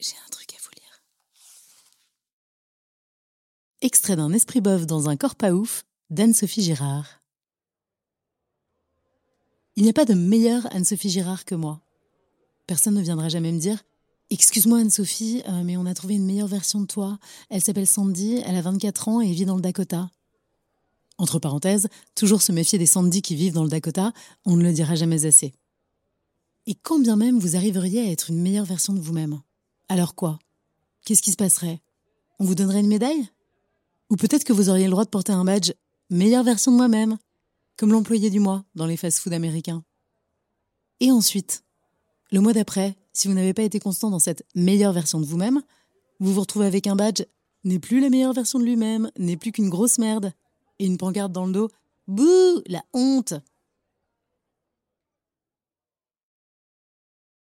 J'ai un truc à vous lire. Extrait d'un esprit bof dans un corps pas ouf d'Anne-Sophie Girard. Il n'y a pas de meilleure Anne-Sophie Girard que moi. Personne ne viendra jamais me dire Excuse-moi Anne-Sophie, euh, mais on a trouvé une meilleure version de toi. Elle s'appelle Sandy, elle a 24 ans et vit dans le Dakota. Entre parenthèses, toujours se méfier des Sandy qui vivent dans le Dakota, on ne le dira jamais assez. Et quand bien même vous arriveriez à être une meilleure version de vous-même, alors quoi? Qu'est-ce qui se passerait? On vous donnerait une médaille? Ou peut-être que vous auriez le droit de porter un badge meilleure version de moi-même, comme l'employé du mois dans les fast-foods américains. Et ensuite, le mois d'après, si vous n'avez pas été constant dans cette meilleure version de vous-même, vous vous retrouvez avec un badge n'est plus la meilleure version de lui-même, n'est plus qu'une grosse merde, et une pancarte dans le dos. Bouh, la honte